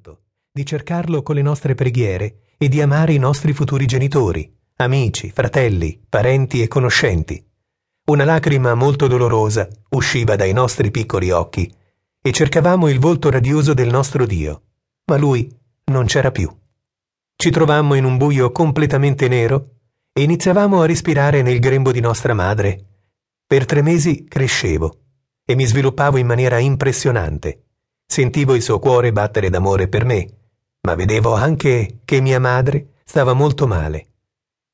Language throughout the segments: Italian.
tanto, di cercarlo con le nostre preghiere e di amare i nostri futuri genitori, amici, fratelli, parenti e conoscenti. Una lacrima molto dolorosa usciva dai nostri piccoli occhi e cercavamo il volto radioso del nostro Dio, ma lui non c'era più. Ci trovammo in un buio completamente nero e iniziavamo a respirare nel grembo di nostra madre. Per tre mesi crescevo e mi sviluppavo in maniera impressionante. Sentivo il suo cuore battere d'amore per me, ma vedevo anche che mia madre stava molto male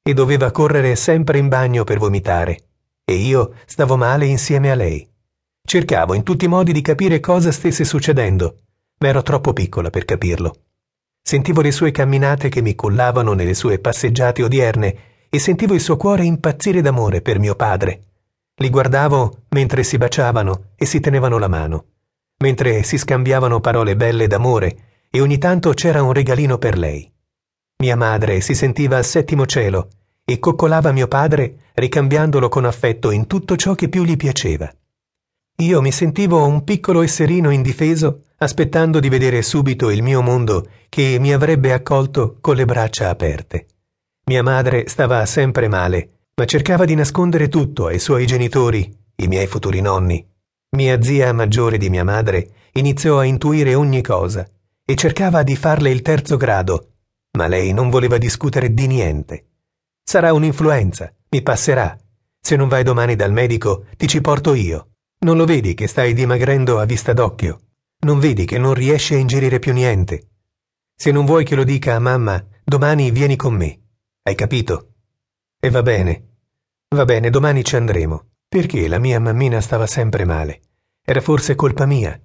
e doveva correre sempre in bagno per vomitare e io stavo male insieme a lei. Cercavo in tutti i modi di capire cosa stesse succedendo, ma ero troppo piccola per capirlo. Sentivo le sue camminate che mi cullavano nelle sue passeggiate odierne e sentivo il suo cuore impazzire d'amore per mio padre. Li guardavo mentre si baciavano e si tenevano la mano, mentre si scambiavano parole belle d'amore e ogni tanto c'era un regalino per lei. Mia madre si sentiva al settimo cielo e coccolava mio padre ricambiandolo con affetto in tutto ciò che più gli piaceva. Io mi sentivo un piccolo esserino indifeso, aspettando di vedere subito il mio mondo che mi avrebbe accolto con le braccia aperte. Mia madre stava sempre male, ma cercava di nascondere tutto ai suoi genitori, i miei futuri nonni. Mia zia maggiore di mia madre iniziò a intuire ogni cosa e cercava di farle il terzo grado, ma lei non voleva discutere di niente. Sarà un'influenza, mi passerà. Se non vai domani dal medico, ti ci porto io. Non lo vedi che stai dimagrendo a vista d'occhio? Non vedi che non riesci a ingerire più niente? Se non vuoi che lo dica a mamma, domani vieni con me. Hai capito? E va bene. Va bene, domani ci andremo. Perché la mia mammina stava sempre male? Era forse colpa mia?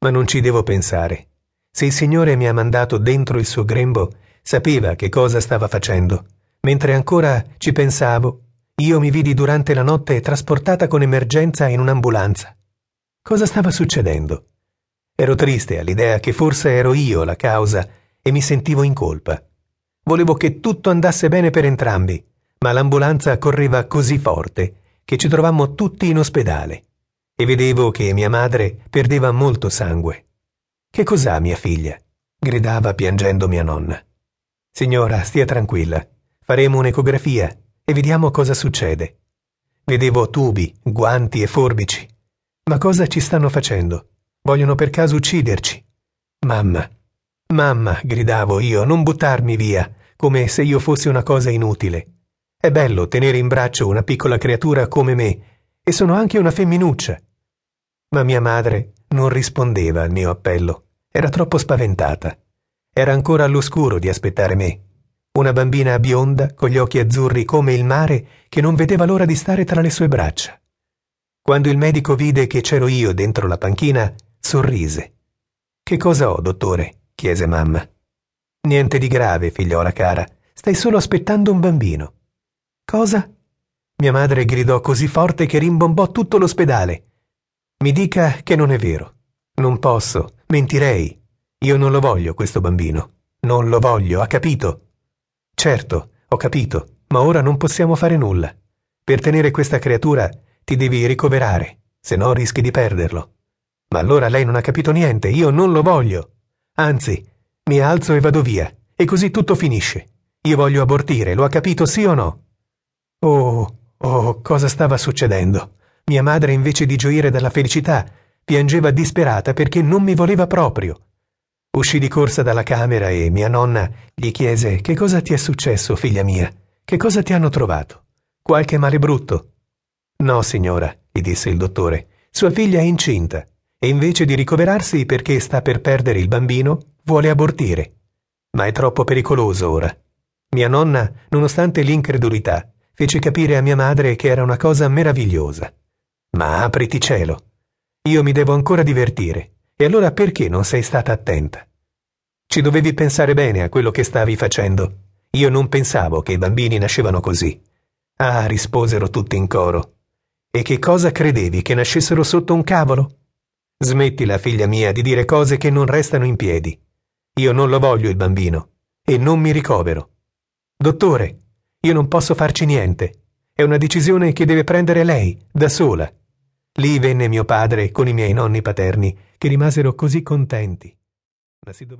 Ma non ci devo pensare. Se il Signore mi ha mandato dentro il suo grembo, sapeva che cosa stava facendo Mentre ancora ci pensavo, io mi vidi durante la notte trasportata con emergenza in un'ambulanza. Cosa stava succedendo? Ero triste all'idea che forse ero io la causa e mi sentivo in colpa. Volevo che tutto andasse bene per entrambi, ma l'ambulanza correva così forte che ci trovammo tutti in ospedale e vedevo che mia madre perdeva molto sangue. Che cos'ha mia figlia? gridava piangendo mia nonna. Signora, stia tranquilla. Faremo un'ecografia e vediamo cosa succede. Vedevo tubi, guanti e forbici. Ma cosa ci stanno facendo? Vogliono per caso ucciderci? Mamma, mamma, gridavo io, non buttarmi via, come se io fossi una cosa inutile. È bello tenere in braccio una piccola creatura come me, e sono anche una femminuccia. Ma mia madre non rispondeva al mio appello. Era troppo spaventata. Era ancora all'oscuro di aspettare me una bambina bionda con gli occhi azzurri come il mare che non vedeva l'ora di stare tra le sue braccia. Quando il medico vide che c'ero io dentro la panchina, sorrise. Che cosa ho, dottore? chiese mamma. Niente di grave, figliola cara, stai solo aspettando un bambino. Cosa? Mia madre gridò così forte che rimbombò tutto l'ospedale. Mi dica che non è vero. Non posso, mentirei. Io non lo voglio questo bambino. Non lo voglio, ha capito? Certo, ho capito, ma ora non possiamo fare nulla. Per tenere questa creatura ti devi ricoverare, se no rischi di perderlo. Ma allora lei non ha capito niente, io non lo voglio. Anzi, mi alzo e vado via, e così tutto finisce. Io voglio abortire, lo ha capito sì o no? Oh, oh, cosa stava succedendo? Mia madre, invece di gioire dalla felicità, piangeva disperata perché non mi voleva proprio. Uscì di corsa dalla camera e mia nonna gli chiese Che cosa ti è successo, figlia mia? Che cosa ti hanno trovato? Qualche male brutto? No, signora, gli disse il dottore. Sua figlia è incinta e invece di ricoverarsi perché sta per perdere il bambino, vuole abortire. Ma è troppo pericoloso ora. Mia nonna, nonostante l'incredulità, fece capire a mia madre che era una cosa meravigliosa. Ma apriti cielo. Io mi devo ancora divertire. E allora perché non sei stata attenta? Ci dovevi pensare bene a quello che stavi facendo. Io non pensavo che i bambini nascevano così. Ah, risposero tutti in coro. E che cosa credevi che nascessero sotto un cavolo? Smettila, figlia mia, di dire cose che non restano in piedi. Io non lo voglio il bambino e non mi ricovero. Dottore, io non posso farci niente. È una decisione che deve prendere lei, da sola. Lì venne mio padre con i miei nonni paterni, che rimasero così contenti.